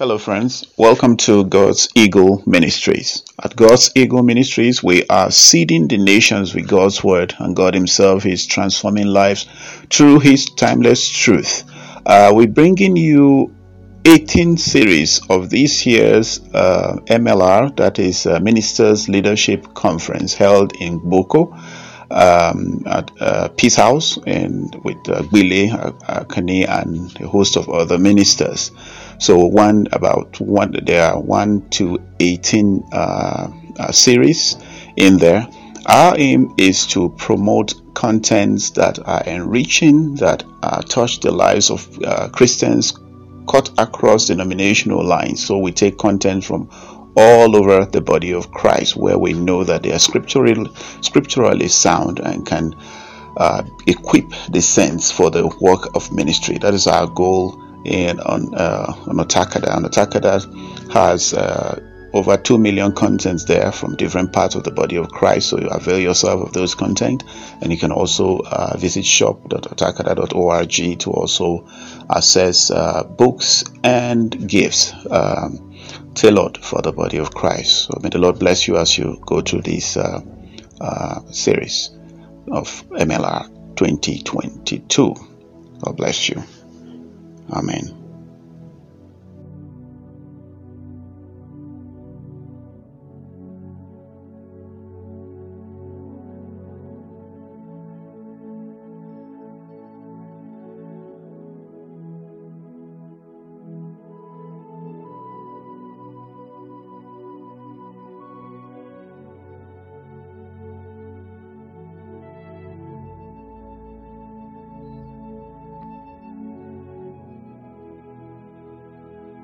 Hello, friends. Welcome to God's Eagle Ministries. At God's Eagle Ministries, we are seeding the nations with God's Word, and God Himself is transforming lives through His timeless truth. Uh, we're bringing you 18 series of this year's uh, MLR, that is uh, Ministers Leadership Conference, held in Gboko um, at uh, Peace House and with uh, Billy uh, and a host of other ministers. So one about one there are one to eighteen uh, uh, series in there. Our aim is to promote contents that are enriching, that uh, touch the lives of uh, Christians cut across denominational lines. So we take content from all over the body of Christ where we know that they are scripturally, scripturally sound and can uh, equip the saints for the work of ministry. That is our goal in on uh, on Otakada. And Otakada has uh, over 2 million contents there from different parts of the body of Christ. So you avail yourself of those content. And you can also uh, visit shop.otakada.org to also access uh, books and gifts um, tailored for the body of Christ. So may the Lord bless you as you go through this uh, uh, series of MLR 2022. God bless you. Amen.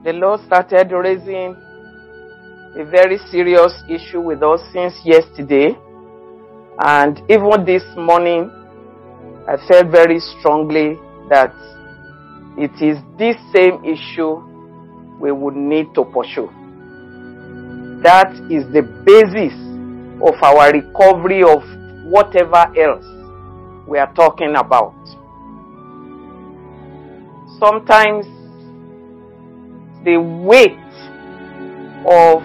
The Lord started raising a very serious issue with us since yesterday. And even this morning, I felt very strongly that it is this same issue we would need to pursue. That is the basis of our recovery of whatever else we are talking about. Sometimes the weight of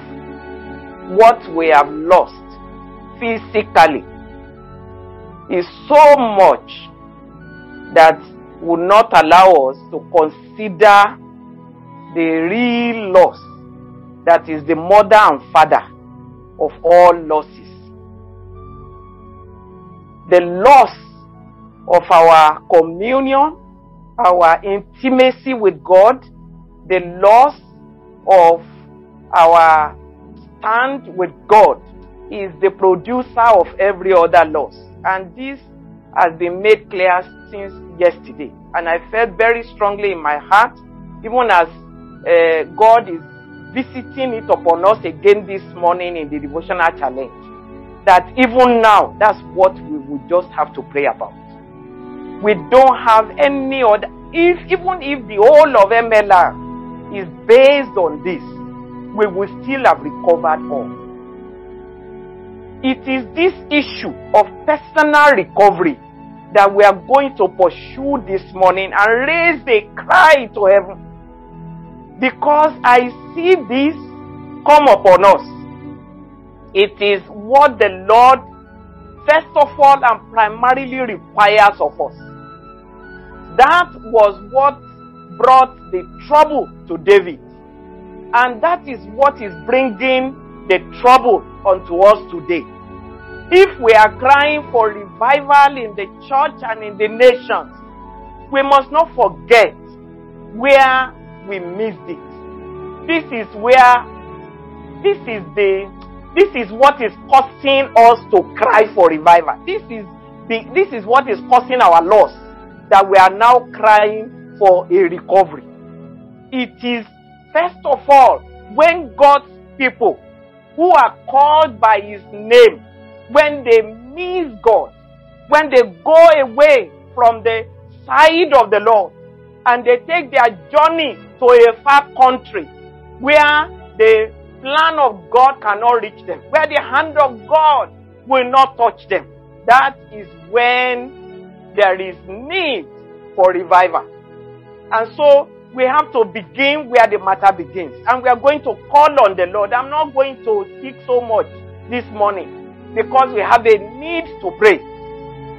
what we have lost physically is so much that would not allow us to consider the real loss that is the mother and father of all losses. The loss of our communion, our intimacy with God, the loss of our stand with God is the producer of every other loss. And this has been made clear since yesterday. And I felt very strongly in my heart, even as uh, God is visiting it upon us again this morning in the devotional challenge, that even now, that's what we would just have to pray about. We don't have any other, if even if the whole of MLR is based on this, we will still have recovered all. It is this issue of personal recovery that we are going to pursue this morning and raise a cry to heaven. Because I see this come upon us. It is what the Lord, first of all and primarily requires of us. That was what brought the trouble to David. And that is what is bringing the trouble unto us today. If we are crying for revival in the church and in the nations, we must not forget where we missed it. This is where, this is the, this is what is causing us to cry for revival. This is the, this is what is causing our loss that we are now crying for a recovery. It is, first of all, when God's people who are called by His name, when they miss God, when they go away from the side of the Lord, and they take their journey to a far country where the plan of God cannot reach them, where the hand of God will not touch them. That is when there is need for revival. And so we have to begin where the matter begins. And we are going to call on the Lord. I'm not going to speak so much this morning because we have a need to pray.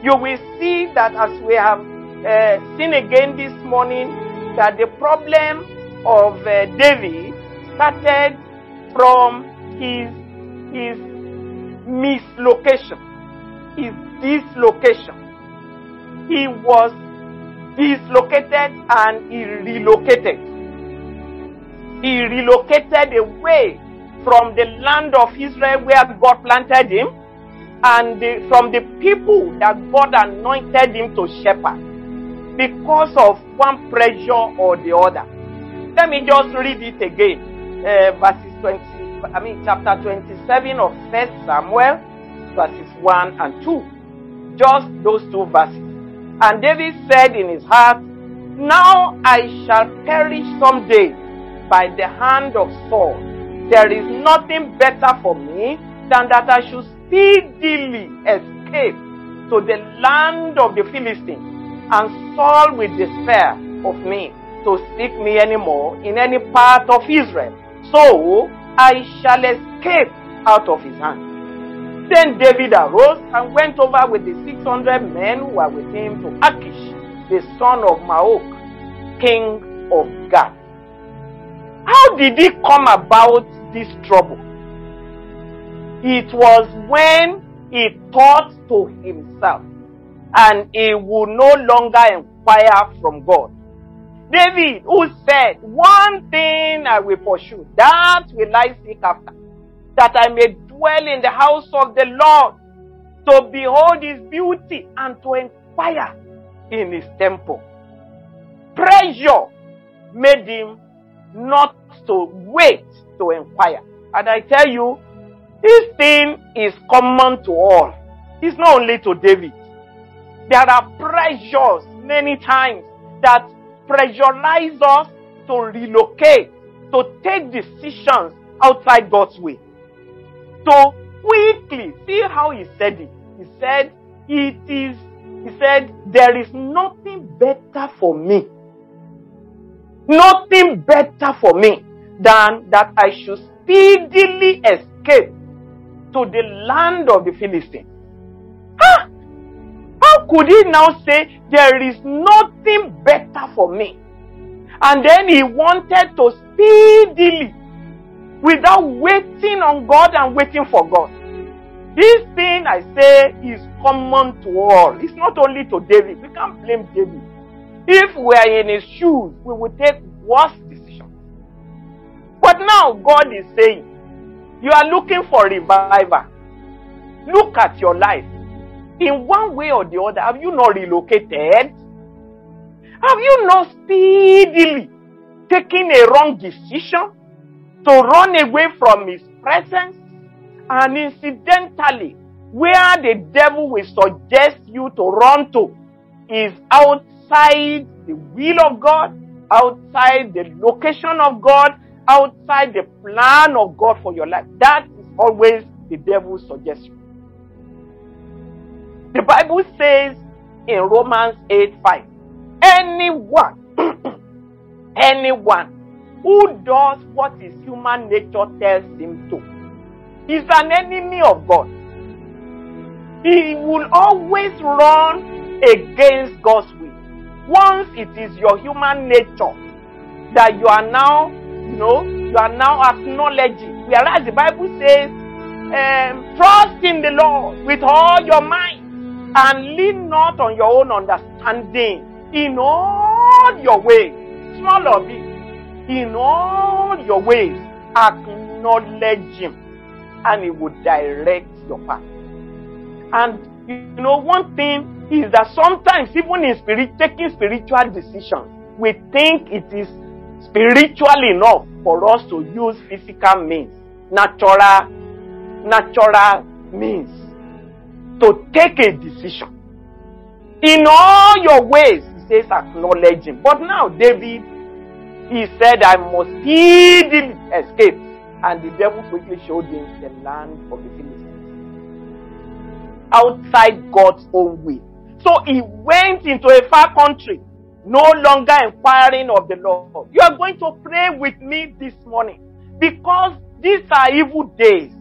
You will see that as we have uh, seen again this morning, that the problem of uh, David started from his, his mislocation, his dislocation. He was dislocated and he relocated. He relocated away from the land of Israel where God planted him and the, from the people that God anointed him to shepherd because of one pressure or the other. Let me just read it again. Uh, verses 20, I mean, chapter 27 of First Samuel, verses 1 and 2. Just those two verses. And David said in his heart, Now I shall perish someday by the hand of Saul. There is nothing better for me than that I should speedily escape to the land of the Philistines, and Saul will despair of me to seek me anymore in any part of Israel. So I shall escape out of his hand. Then David arose and went over with the 600 men who were with him to Achish, the son of Maoch, king of Gath. How did he come about this trouble? It was when he thought to himself and he would no longer inquire from God. David, who said, One thing I will pursue, that will I seek after, that I may dwell in the house of the Lord, to behold his beauty and to inquire in his temple. Pressure made him not to wait to inquire. And I tell you, this thing is common to all. It's not only to David. There are pressures many times that pressurize us to relocate, to take decisions outside God's way to quickly see how he said it. He said, It is, he said, there is nothing better for me. Nothing better for me than that I should speedily escape to the land of the Philistines. Huh? How could he now say, There is nothing better for me? And then he wanted to speedily without waiting on God and waiting for God. This thing I say is common to all. It's not only to David. We can't blame David. If we are in his shoes, we would take worse decisions. But now God is saying, you are looking for revival. Look at your life. In one way or the other, have you not relocated? Have you not speedily taken a wrong decision? To run away from his presence and incidentally where the devil will suggest you to run to is outside the will of God, outside the location of God, outside the plan of God for your life. That is always the devil's suggestion. The Bible says in Romans 8 5, anyone, anyone who does what his human nature tells him to is an enemy of God. He will always run against God's will. Once it is your human nature that you are now, you know, you are now acknowledging. Whereas the Bible says, um, trust in the Lord with all your might and lean not on your own understanding in all your ways. Small of it in all your ways, acknowledge Him, and He will direct your path. And you know, one thing is that sometimes, even in spirit, taking spiritual decisions, we think it is spiritual enough for us to use physical means, natural, natural means to take a decision. In all your ways, he says, acknowledge him. But now, David he said, I must speedily escape. And the devil quickly showed him the land of the Philistines. Outside God's own will. So he went into a far country no longer inquiring of the Lord. You are going to pray with me this morning because these are evil days.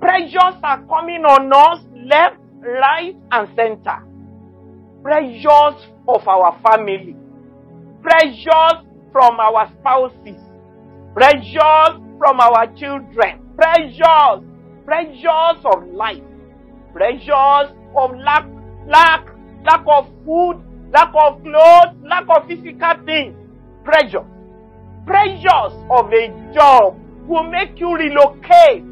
Pressures are coming on us left, right, and center. Pressures of our family. Pressures from our spouses. Pressures from our children. Pressures. Pressures of life. Pressures of lack, lack, lack of food, lack of clothes, lack of physical things. Pressure. Pressures of a job will make you relocate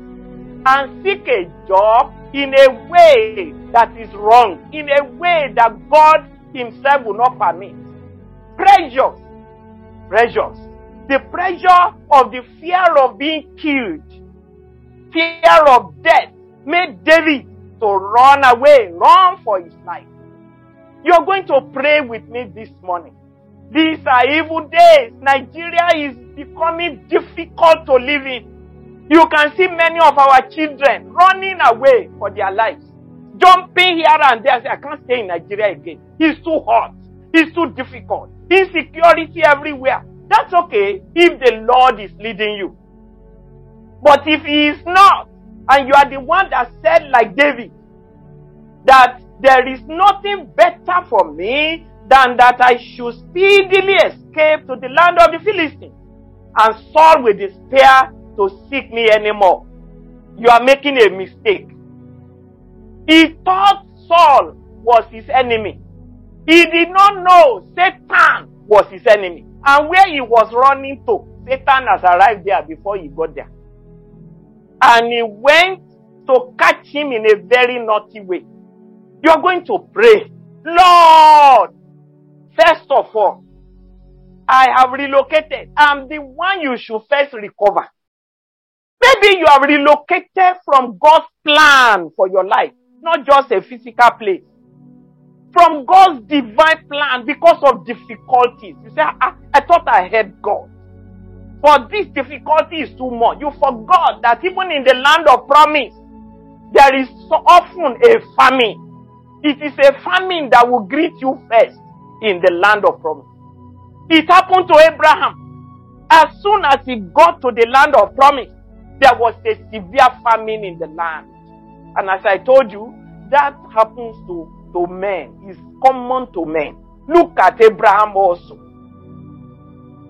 and seek a job in a way that is wrong, in a way that God Himself will not permit. Pressures. Pressures. The pressure of the fear of being killed, fear of death made David to run away, run for his life. You're going to pray with me this morning. These are evil days. Nigeria is becoming difficult to live in. You can see many of our children running away for their lives, jumping here and there. I can't stay in Nigeria again. It's too hot. It's too difficult. Insecurity everywhere. That's okay if the Lord is leading you. But if He is not, and you are the one that said, like David, that there is nothing better for me than that I should speedily escape to the land of the Philistines, and Saul will despair to seek me anymore. You are making a mistake. He thought Saul was his enemy. He did not know Satan was his enemy. And where he was running to, Satan has arrived there before he got there. And he went to catch him in a very naughty way. You are going to pray, Lord, first of all, I have relocated. I'm the one you should first recover. Maybe you have relocated from God's plan for your life, not just a physical place. From God's divine plan because of difficulties. You say, I, I thought I had God. But this difficulty is too much. You forgot that even in the land of promise, there is so often a famine. It is a famine that will greet you first in the land of promise. It happened to Abraham. As soon as he got to the land of promise, there was a severe famine in the land. And as I told you, that happens to, to men, is common to men. Look at Abraham also.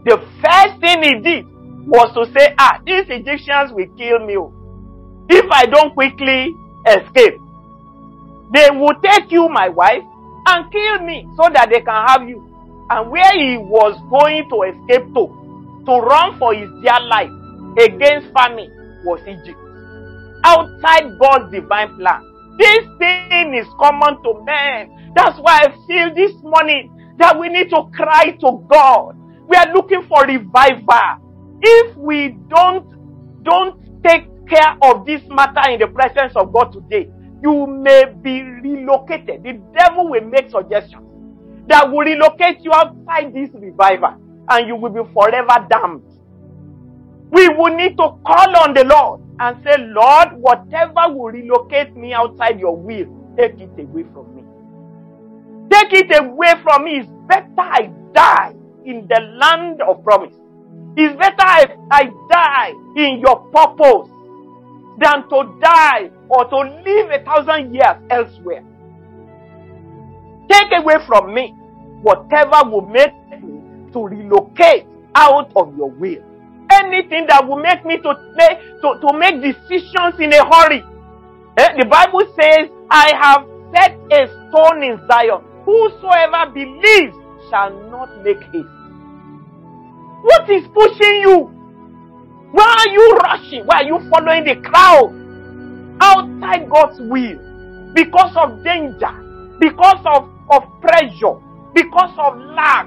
The first thing he did was to say, ah, these Egyptians will kill me. If I don't quickly escape, they will take you, my wife, and kill me so that they can have you. And where he was going to escape to, to run for his dear life against famine, was Egypt. Outside God's divine plan. This thing is common to men. That's why I feel this morning that we need to cry to God. We are looking for revival. If we don't, don't take care of this matter in the presence of God today, you may be relocated. The devil will make suggestions that will relocate you outside this revival and you will be forever damned. We will need to call on the Lord and say, Lord, whatever will relocate me outside your will, take it away from me. Take it away from me. It's better I die in the land of promise. It's better I, I die in your purpose than to die or to live a thousand years elsewhere. Take away from me whatever will make me to relocate out of your will. Anything that will make me to make, to, to make decisions in a hurry. Eh? The Bible says, I have set a stone in Zion. Whosoever believes shall not make haste. What is pushing you? Why are you rushing? Why are you following the crowd? Outside God's will. Because of danger. Because of, of pressure. Because of lack.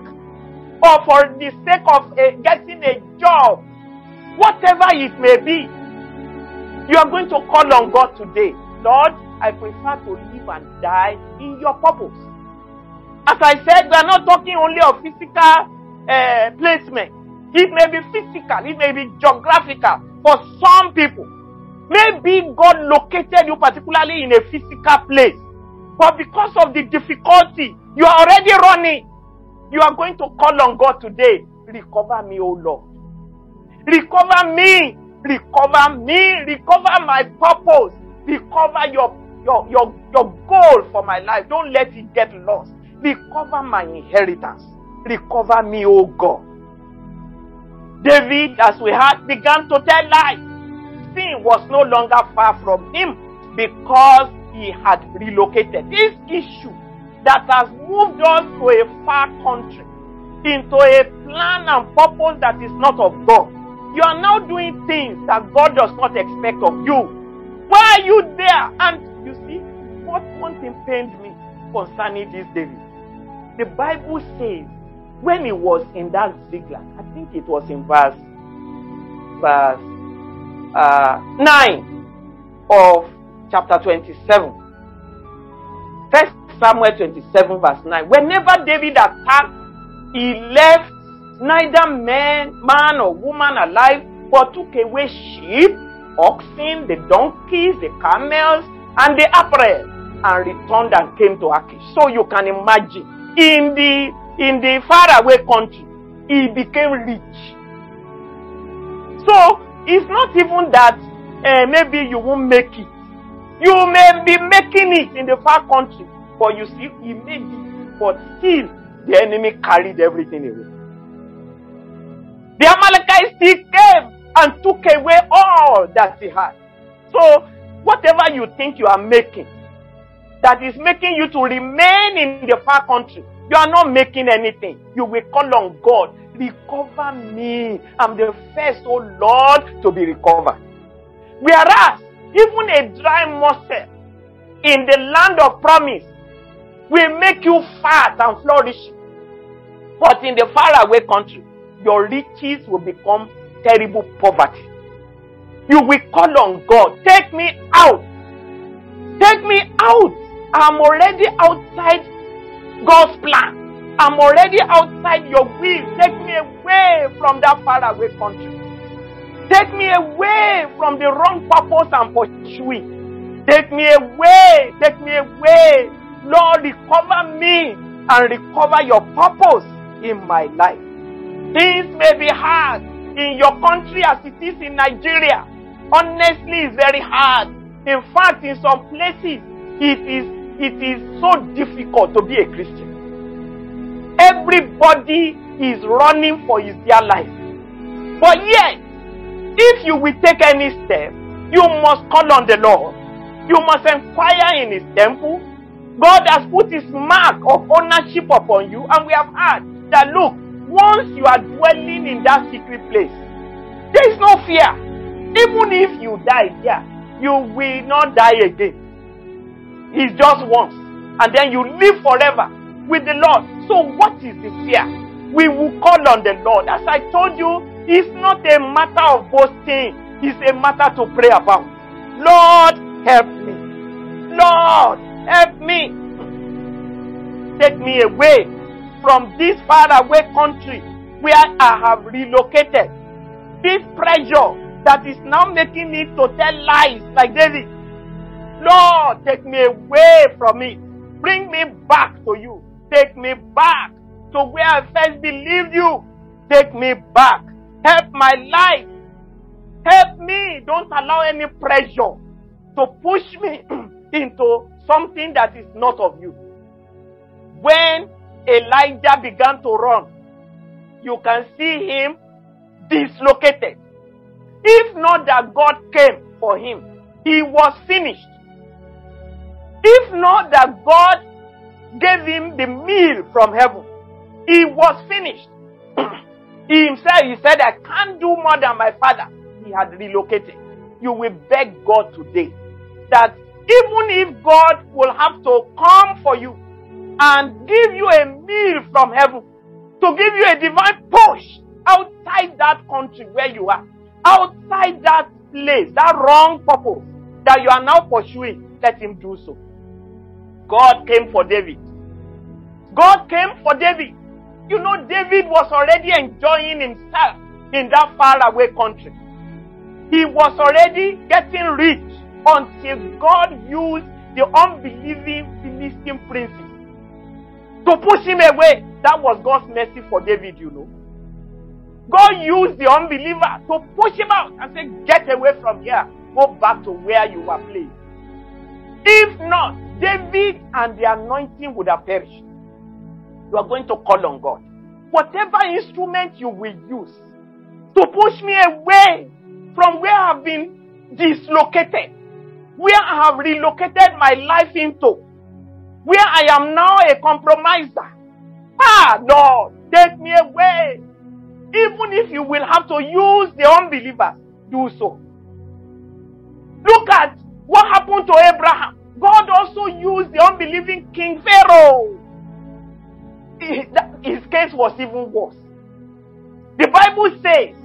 Or for the sake of a, getting a job. Whatever it may be. You are going to call on God today. Lord, I prefer to live and die in your purpose. As I said, we are not talking only of physical uh, placement. It may be physical, it may be geographical for some people. Maybe God located you particularly in a physical place. But because of the difficulty, you are already running. You are going to call on God today. Recover me, O Lord. Recover me. Recover me. Recover my purpose. Recover your, your, your, your goal for my life. Don't let it get lost. Recover my inheritance. Recover me, O God. David, as we had, began to tell lies. Sin was no longer far from him because he had relocated. This issue that has moved us to a far country, into a plan and purpose that is not of God. You are now doing things that God does not expect of you. Why are you there? And you see, what one thing pained me concerning this David. The Bible says when he was in that Ziklag, I think it was in verse verse uh, 9 of chapter 27. First Samuel 27, verse 9. Whenever David attacked, he left neither man, man or woman alive, but took away sheep, oxen, the donkeys, the camels, and the apparel, and returned and came to Achish. So you can imagine, in the in the faraway country, he became rich. So it's not even that uh, maybe you won't make it. You may be making it in the far country, but you see, he made it, but still the enemy carried everything away. The Amalekites still came and took away all that he had. So, whatever you think you are making, that is making you to remain in the far country, you are not making anything. You will call on God. Recover me. I'm the first, oh Lord, to be recovered. Whereas, even a dry morsel in the land of promise will make you fat and flourish. But in the faraway country, your riches will become terrible poverty. You will call on God. Take me out. Take me out. I'm already outside God's plan. I'm already outside your will. Take me away from that faraway country. Take me away from the wrong purpose and pursuing. Take me away. Take me away. Lord, recover me and recover your purpose in my life. Things may be hard in your country as it is in Nigeria. Honestly, it's very hard. In fact, in some places, it is it is so difficult to be a Christian. Everybody is running for his dear life. But yet, if you will take any step, you must call on the Lord. You must inquire in his temple. God has put his mark of ownership upon you, and we have heard that look, once you are dwelling in that secret place, there is no fear. Even if you die there, you will not die again. It's just once. And then you live forever with the Lord. So, what is the fear? We will call on the Lord. As I told you, it's not a matter of boasting, it's a matter to pray about. Lord, help me. Lord, help me. Take me away from this faraway country where I have relocated. This pressure that is now making me to tell lies like David. Lord, take me away from it. Bring me back to you. Take me back to where I first believed you. Take me back. Help my life. Help me. Don't allow any pressure to push me into something that is not of you. Elijah began to run, you can see him dislocated. If not that God came for him, he was finished. If not that God gave him the meal from heaven, he was finished. he himself, he said, I can't do more than my father. He had relocated. You will beg God today that even if God will have to come for you and give you a meal from heaven, to give you a divine push outside that country where you are, outside that place, that wrong purpose that you are now pursuing, let him do so. God came for David. God came for David. You know, David was already enjoying himself in that faraway country. He was already getting rich until God used the unbelieving Philistine princes to push him away. That was God's mercy for David, you know. God used the unbeliever to push him out and say, Get away from here. Go back to where you were placed. If not, David and the anointing would have perished. You are going to call on God. Whatever instrument you will use to push me away from where I've been dislocated, where I have relocated my life into, where I am now a compromiser. Ah, Lord, take me away. Even if you will have to use the unbelievers, do so. Look at what happened to Abraham. God also used the unbelieving King Pharaoh. His case was even worse. The Bible says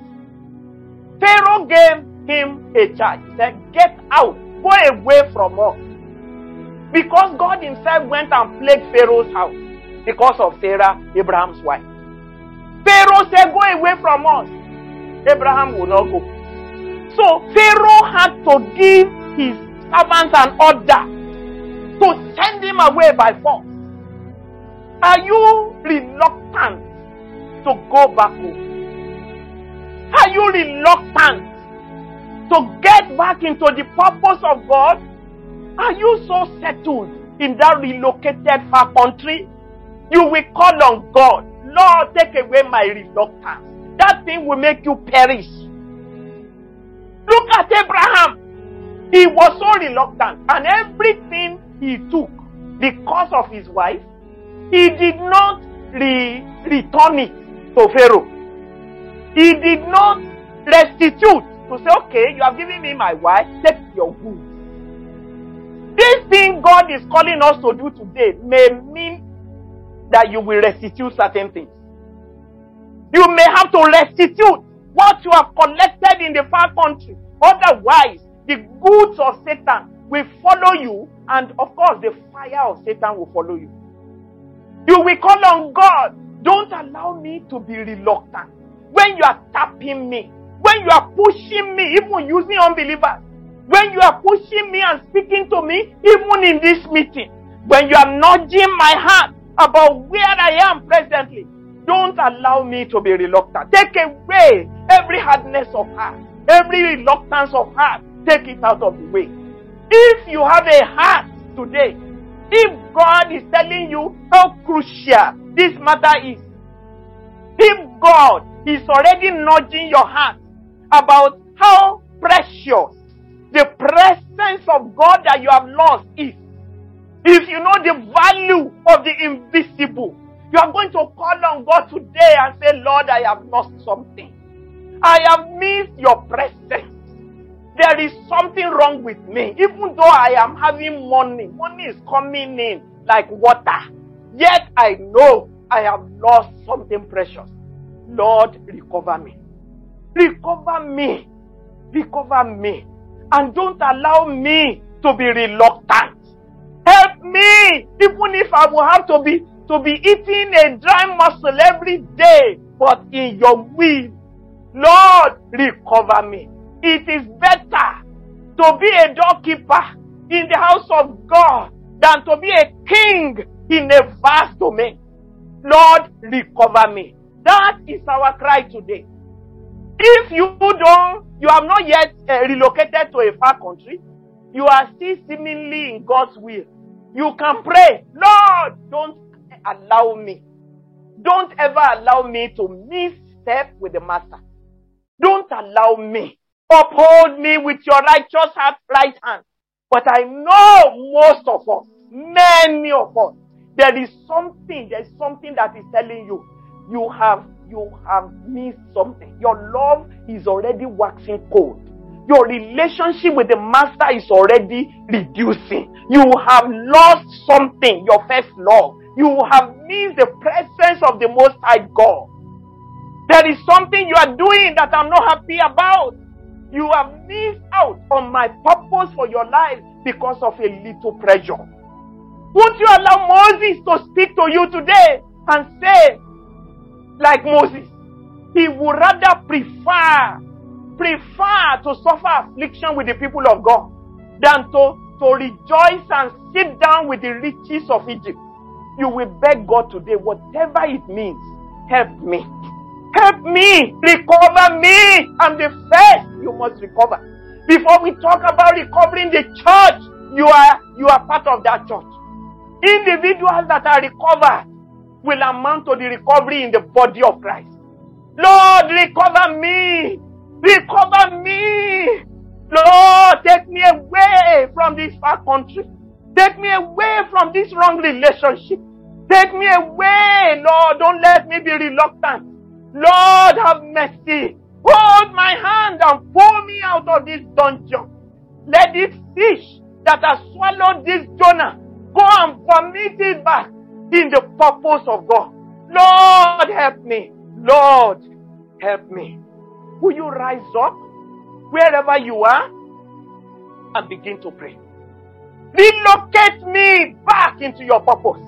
Pharaoh gave him a charge. He said, Get out, go away from us. Because God Himself went and plagued Pharaoh's house because of Sarah, Abraham's wife. Pharaoh said, Go away from us. Abraham would not go. So Pharaoh had to give his servants an order to send him away by force. Are you reluctant to go back home? Are you reluctant to get back into the purpose of God? Are you so settled in that relocated far country? You will call on God. Lord, take away my reluctance. That thing will make you perish. Look at Abraham. He was so reluctant, and everything he took because of his wife, he did not re- return it to Pharaoh. He did not restitute to say, okay, you have given me my wife, take your goods. This thing God is calling us to do today may mean that you will restitute certain things. You may have to restitute what you have collected in the far country. Otherwise, the goods of Satan will follow you, and of course, the fire of Satan will follow you. You will call on God. Don't allow me to be reluctant. When you are tapping me, when you are pushing me, even using unbelievers, when you are pushing me and speaking to me, even in this meeting, when you are nudging my heart about where I am presently, don't allow me to be reluctant. Take away every hardness of heart, every reluctance of heart. Take it out of the way. If you have a heart today, if God is telling you how crucial this matter is, if God is already nudging your heart about how precious the presence of God that you have lost is, if you know the value of the invisible, you are going to call on God today and say, Lord, I have lost something. I have missed your presence. There is something wrong with me. Even though I am having money, money is coming in like water. Yet I know I have lost something precious. Lord, recover me. Recover me. Recover me. And don't allow me to be reluctant. Help me, even if I will have to be to be eating a dry muscle every day, but in your will, Lord, recover me. It is better to be a doorkeeper in the house of God than to be a king in a vast domain. Lord, recover me. That is our cry today. If you don't, you have not yet uh, relocated to a far country, you are still seemingly in God's will. You can pray, Lord, don't allow me. Don't ever allow me to miss step with the master. Don't allow me. Uphold me with your righteous heart, right hand. But I know most of us, many of us, there is something, there's something that is telling you, you have, you have missed something. Your love is already waxing cold. Your relationship with the master is already reducing. You have lost something, your first love. You have missed the presence of the Most High God. There is something you are doing that I'm not happy about. You have missed out on my purpose for your life because of a little pressure. Won't you allow Moses to speak to you today and say, like Moses, he would rather prefer, prefer to suffer affliction with the people of God than to, to rejoice and sit down with the riches of Egypt. You will beg God today, whatever it means, help me. Help me. Recover me. I'm the first you must recover. Before we talk about recovering the church, you are you are part of that church. Individuals that are recovered will amount to the recovery in the body of Christ. Lord, recover me. Recover me. Lord, take me away from this far country. Take me away from this wrong relationship. Take me away, Lord. Don't let me be reluctant. Lord, have mercy. Hold my hand and pull me out of this dungeon. Let this fish that has swallowed this Jonah go and vomit it back in the purpose of God. Lord, help me. Lord, help me. Will you rise up wherever you are and begin to pray? Relocate me back into your purpose.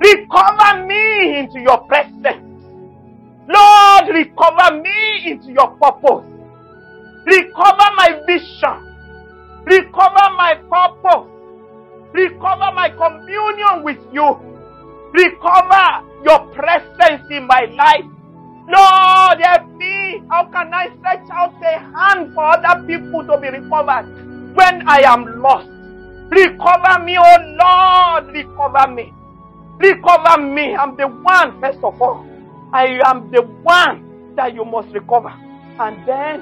Recover me into your presence. Lord, recover me into your purpose. Recover my vision. Recover my purpose. Recover my communion with you. Recover your presence in my life. Lord, help me. How can I stretch out a hand for other people to be recovered when I am lost? Recover me, oh Lord, recover me. Recover me. I'm the one, first of all. I am the one that you must recover. And then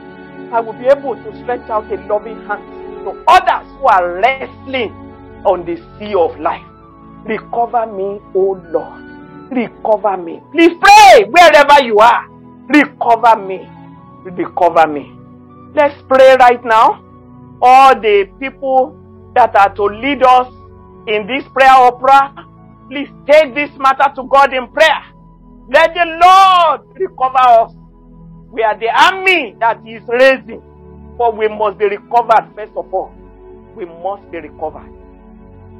I will be able to stretch out a loving hand to others who are wrestling on the sea of life. Recover me, oh Lord. Recover me. Please pray wherever you are. Recover me. Recover me. Let's pray right now. All the people that are to lead us in this prayer opera, please take this matter to God in prayer. Let the Lord recover us. We are the army that is raising, but we must be recovered first of all. We must be recovered.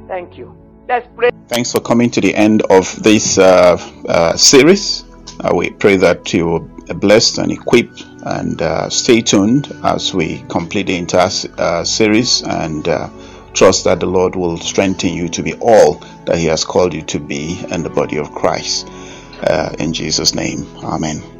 Thank you. Let's pray. Thanks for coming to the end of this uh, uh, series. Uh, we pray that you be blessed and equipped and uh, stay tuned as we complete the entire uh, series and uh, trust that the Lord will strengthen you to be all that He has called you to be in the body of Christ. in Jesus' name, Amen.